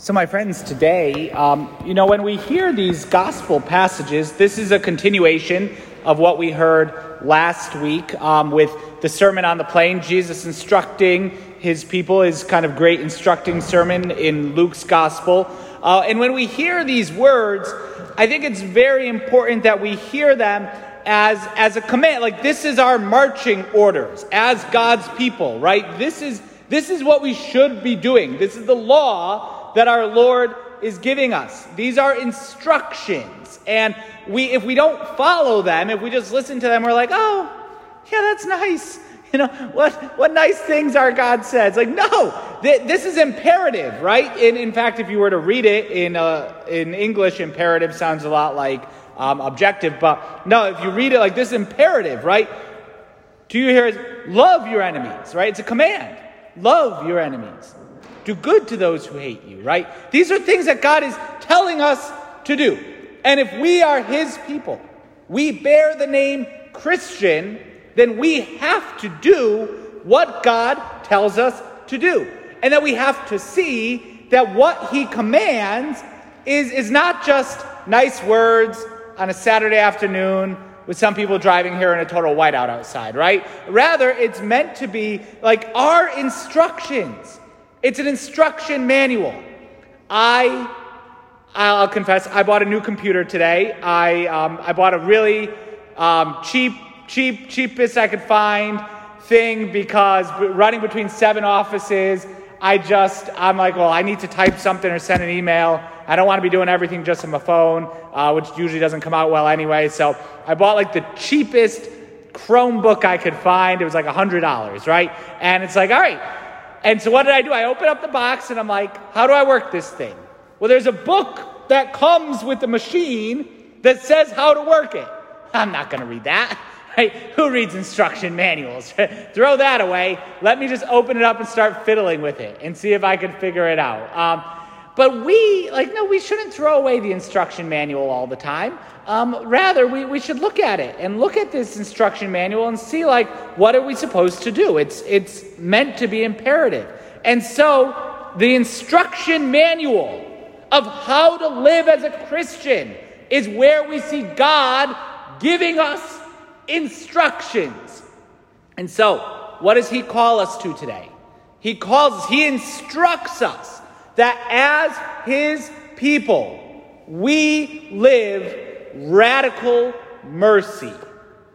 So, my friends, today, um, you know, when we hear these gospel passages, this is a continuation of what we heard last week um, with the Sermon on the Plain, Jesus instructing his people, his kind of great instructing sermon in Luke's gospel. Uh, and when we hear these words, I think it's very important that we hear them as, as a command. Like, this is our marching orders as God's people, right? This is, this is what we should be doing. This is the law that our Lord is giving us. These are instructions. And we, if we don't follow them, if we just listen to them, we're like, oh, yeah, that's nice. You know, what, what nice things our God says. Like, no, th- this is imperative, right? In, in fact, if you were to read it in, uh, in English, imperative sounds a lot like um, objective. But no, if you read it like this, imperative, right? Do you hear love your enemies, right? It's a command. Love your enemies. Do good to those who hate you, right? These are things that God is telling us to do. And if we are His people, we bear the name Christian, then we have to do what God tells us to do. And that we have to see that what He commands is, is not just nice words on a Saturday afternoon with some people driving here in a total whiteout outside, right? Rather, it's meant to be like our instructions it's an instruction manual. I, I'll confess, I bought a new computer today. I, um, I bought a really um, cheap, cheap, cheapest I could find thing because running between seven offices, I just, I'm like, well, I need to type something or send an email. I don't want to be doing everything just on my phone, uh, which usually doesn't come out well anyway. So I bought like the cheapest Chromebook I could find. It was like $100, right? And it's like, all right, and so what did I do? I open up the box and I'm like, how do I work this thing? Well, there's a book that comes with the machine that says how to work it. I'm not going to read that. Right? Who reads instruction manuals? Throw that away. Let me just open it up and start fiddling with it and see if I can figure it out. Um, but we, like, no, we shouldn't throw away the instruction manual all the time. Um, rather, we, we should look at it and look at this instruction manual and see, like, what are we supposed to do? It's, it's meant to be imperative. And so, the instruction manual of how to live as a Christian is where we see God giving us instructions. And so, what does He call us to today? He calls He instructs us that as his people, we live radical mercy.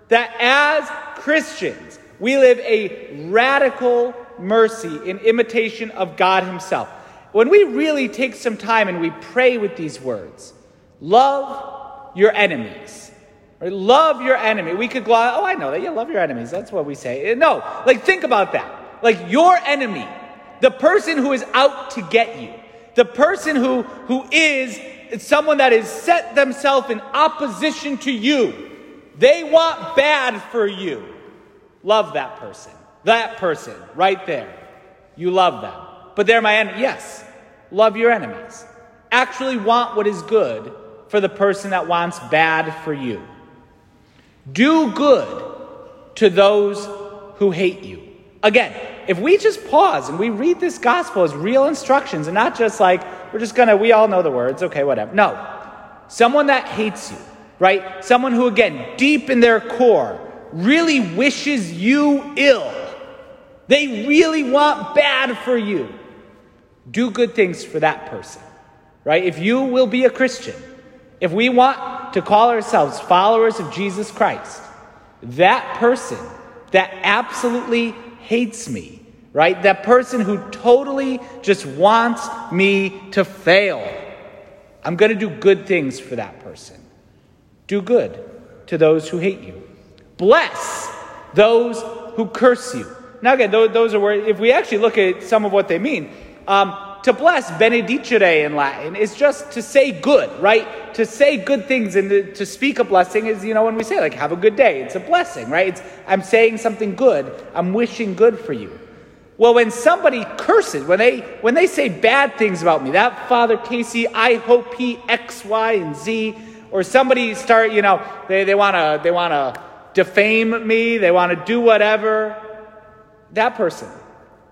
That as Christians, we live a radical mercy in imitation of God Himself. When we really take some time and we pray with these words, love your enemies. Right? Love your enemy. We could go, oh, I know that. You love your enemies. That's what we say. No, like think about that. Like your enemy the person who is out to get you, the person who, who is someone that has set themselves in opposition to you, they want bad for you. Love that person. That person right there. You love them. But they're my enemy. Yes, love your enemies. Actually, want what is good for the person that wants bad for you. Do good to those who hate you. Again, if we just pause and we read this gospel as real instructions and not just like, we're just gonna, we all know the words, okay, whatever. No. Someone that hates you, right? Someone who, again, deep in their core, really wishes you ill. They really want bad for you. Do good things for that person, right? If you will be a Christian, if we want to call ourselves followers of Jesus Christ, that person that absolutely hates me, right? That person who totally just wants me to fail. I'm going to do good things for that person. Do good to those who hate you. Bless those who curse you. Now, again, those are words, if we actually look at some of what they mean, um, to bless, benedicere in Latin, is just to say good, right? To say good things and to, to, speak a blessing is, you know, when we say, like, have a good day, it's a blessing, right? It's, I'm saying something good, I'm wishing good for you. Well, when somebody curses, when they, when they say bad things about me, that Father Casey, I hope he X, Y, and Z, or somebody start, you know, they, they want to they wanna defame me, they want to do whatever, that person,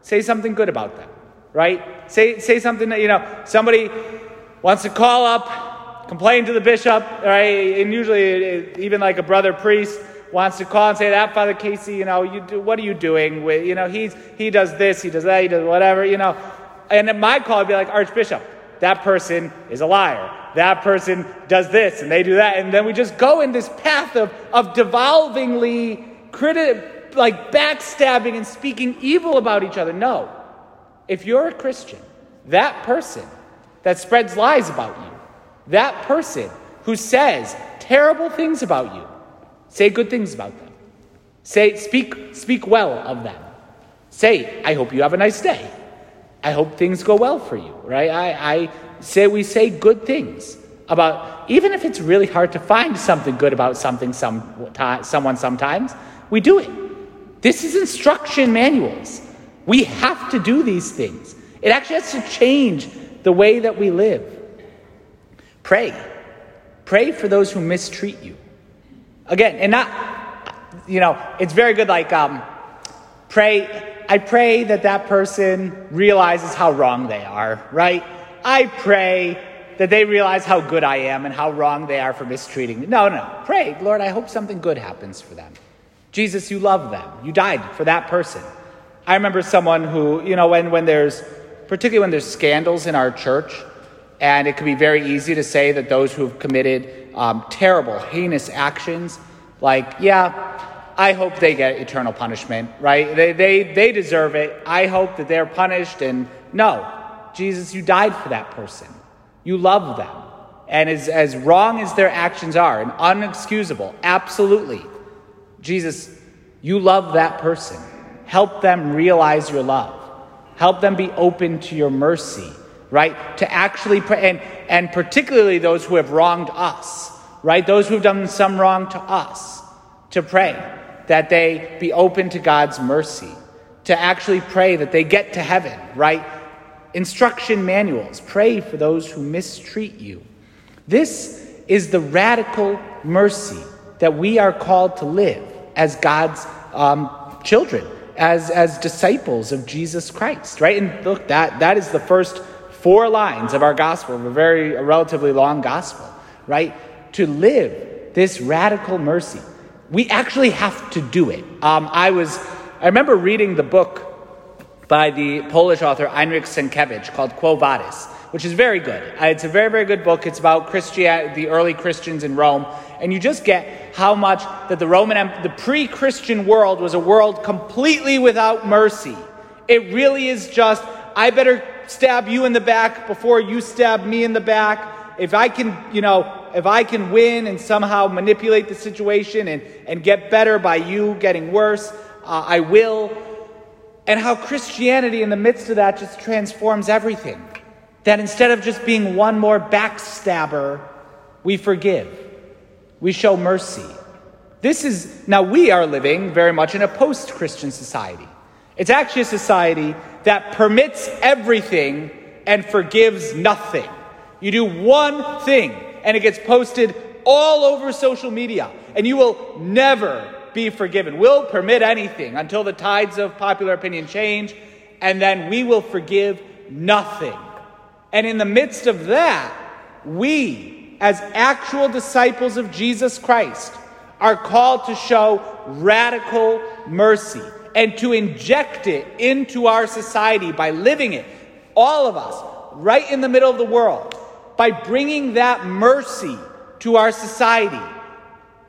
say something good about them right? Say, say something that, you know, somebody wants to call up, complain to the bishop, right? And usually, even like a brother priest wants to call and say, that Father Casey, you know, you do, what are you doing with, you know, he's, he does this, he does that, he does whatever, you know. And then my call would be like, Archbishop, that person is a liar. That person does this and they do that. And then we just go in this path of, of devolvingly criti- like backstabbing and speaking evil about each other. No. If you're a Christian, that person that spreads lies about you, that person who says terrible things about you, say good things about them. Say, speak, speak well of them. Say, I hope you have a nice day. I hope things go well for you, right? I, I say we say good things about, even if it's really hard to find something good about something some, someone sometimes, we do it. This is instruction manuals. We have to do these things. It actually has to change the way that we live. Pray. Pray for those who mistreat you. Again, and not, you know, it's very good, like, um, pray. I pray that that person realizes how wrong they are, right? I pray that they realize how good I am and how wrong they are for mistreating me. No, no. Pray, Lord, I hope something good happens for them. Jesus, you love them. You died for that person. I remember someone who, you know, when, when there's, particularly when there's scandals in our church, and it can be very easy to say that those who have committed um, terrible, heinous actions, like, yeah, I hope they get eternal punishment, right? They, they, they deserve it. I hope that they're punished. And no, Jesus, you died for that person. You love them. And as, as wrong as their actions are and unexcusable, absolutely, Jesus, you love that person. Help them realize your love. Help them be open to your mercy, right? To actually pray, and, and particularly those who have wronged us, right? Those who have done some wrong to us, to pray that they be open to God's mercy, to actually pray that they get to heaven, right? Instruction manuals pray for those who mistreat you. This is the radical mercy that we are called to live as God's um, children, as, as disciples of Jesus Christ, right? And look, that, that is the first four lines of our gospel, of a very a relatively long gospel, right? To live this radical mercy. We actually have to do it. Um, I was, I remember reading the book by the Polish author Heinrich Sienkiewicz called Quo Vadis, which is very good. Uh, it's a very, very good book. It's about Christianity, the early Christians in Rome, and you just get how much that the Roman, the pre-Christian world was a world completely without mercy. It really is just, I better stab you in the back before you stab me in the back. If I can, you know, if I can win and somehow manipulate the situation and, and get better by you getting worse, uh, I will. And how Christianity, in the midst of that, just transforms everything. That instead of just being one more backstabber, we forgive, we show mercy. This is, now we are living very much in a post Christian society. It's actually a society that permits everything and forgives nothing. You do one thing and it gets posted all over social media, and you will never be forgiven. We'll permit anything until the tides of popular opinion change, and then we will forgive nothing. And in the midst of that, we, as actual disciples of Jesus Christ, are called to show radical mercy and to inject it into our society by living it, all of us, right in the middle of the world, by bringing that mercy to our society,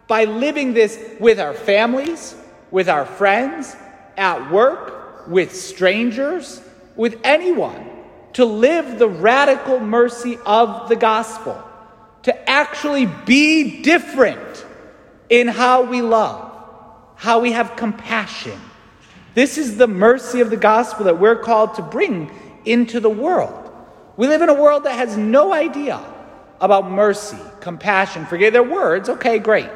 by living this with our families, with our friends, at work, with strangers, with anyone, to live the radical mercy of the gospel, to actually be different in how we love, how we have compassion. This is the mercy of the gospel that we're called to bring into the world. We live in a world that has no idea about mercy, compassion, forgive their words, okay, great.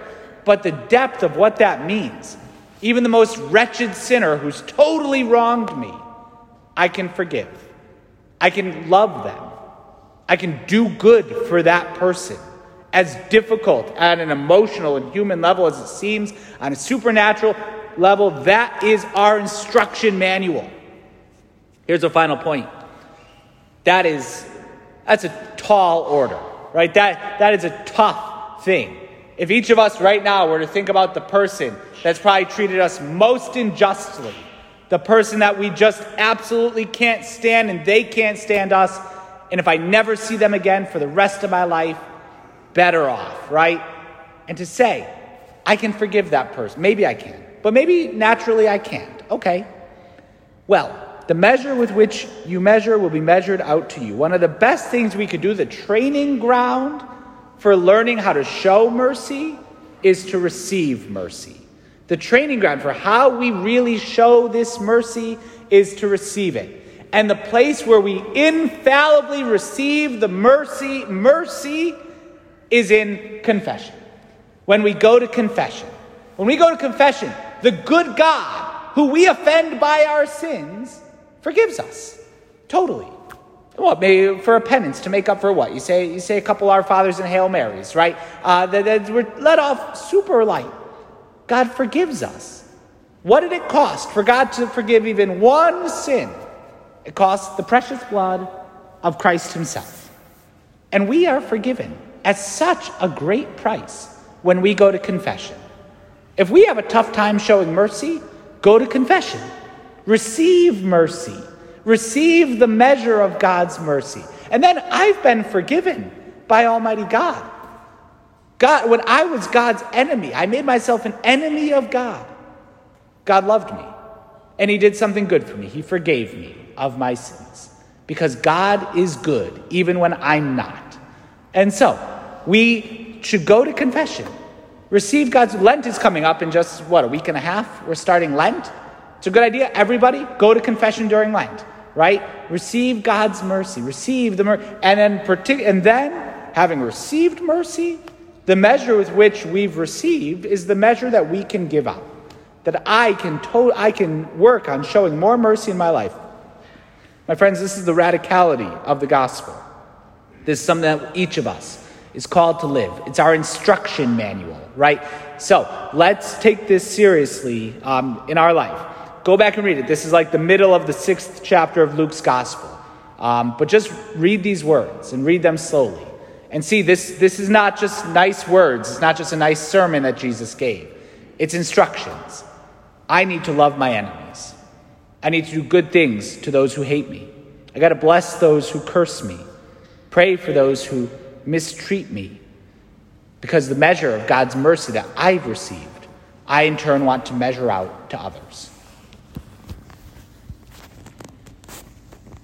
But the depth of what that means, even the most wretched sinner who's totally wronged me, I can forgive. I can love them. I can do good for that person. As difficult at an emotional and human level as it seems, on a supernatural level, that is our instruction manual. Here's a final point That is, that's a tall order, right? That, that is a tough thing. If each of us right now were to think about the person that's probably treated us most unjustly, the person that we just absolutely can't stand and they can't stand us, and if I never see them again for the rest of my life, better off, right? And to say, I can forgive that person. Maybe I can, but maybe naturally I can't. Okay. Well, the measure with which you measure will be measured out to you. One of the best things we could do, the training ground for learning how to show mercy, is to receive mercy. The training ground for how we really show this mercy is to receive it. And the place where we infallibly receive the mercy, mercy is in confession. When we go to confession. When we go to confession, the good God, who we offend by our sins, forgives us. Totally. What, maybe for a penance to make up for what? You say, you say a couple Our Fathers and Hail Marys, right? Uh, that, that we're let off super light. God forgives us. What did it cost for God to forgive even one sin? It costs the precious blood of Christ Himself. And we are forgiven at such a great price when we go to confession. If we have a tough time showing mercy, go to confession. Receive mercy. Receive the measure of God's mercy. And then I've been forgiven by Almighty God. God, when I was God's enemy, I made myself an enemy of God. God loved me, and He did something good for me. He forgave me of my sins because God is good, even when I'm not. And so, we should go to confession. Receive God's Lent is coming up in just what a week and a half. We're starting Lent. It's a good idea. Everybody go to confession during Lent, right? Receive God's mercy. Receive the mercy, and then partic- and then having received mercy, the measure with which we've received is the measure that we can give out. That I can to- I can work on showing more mercy in my life. My friends, this is the radicality of the gospel. This is something that each of us is called to live. It's our instruction manual, right? So let's take this seriously um, in our life. Go back and read it. This is like the middle of the sixth chapter of Luke's gospel. Um, but just read these words and read them slowly. And see, this, this is not just nice words, it's not just a nice sermon that Jesus gave, it's instructions. I need to love my enemies. I need to do good things to those who hate me. I got to bless those who curse me. Pray for those who mistreat me. Because the measure of God's mercy that I've received, I in turn want to measure out to others.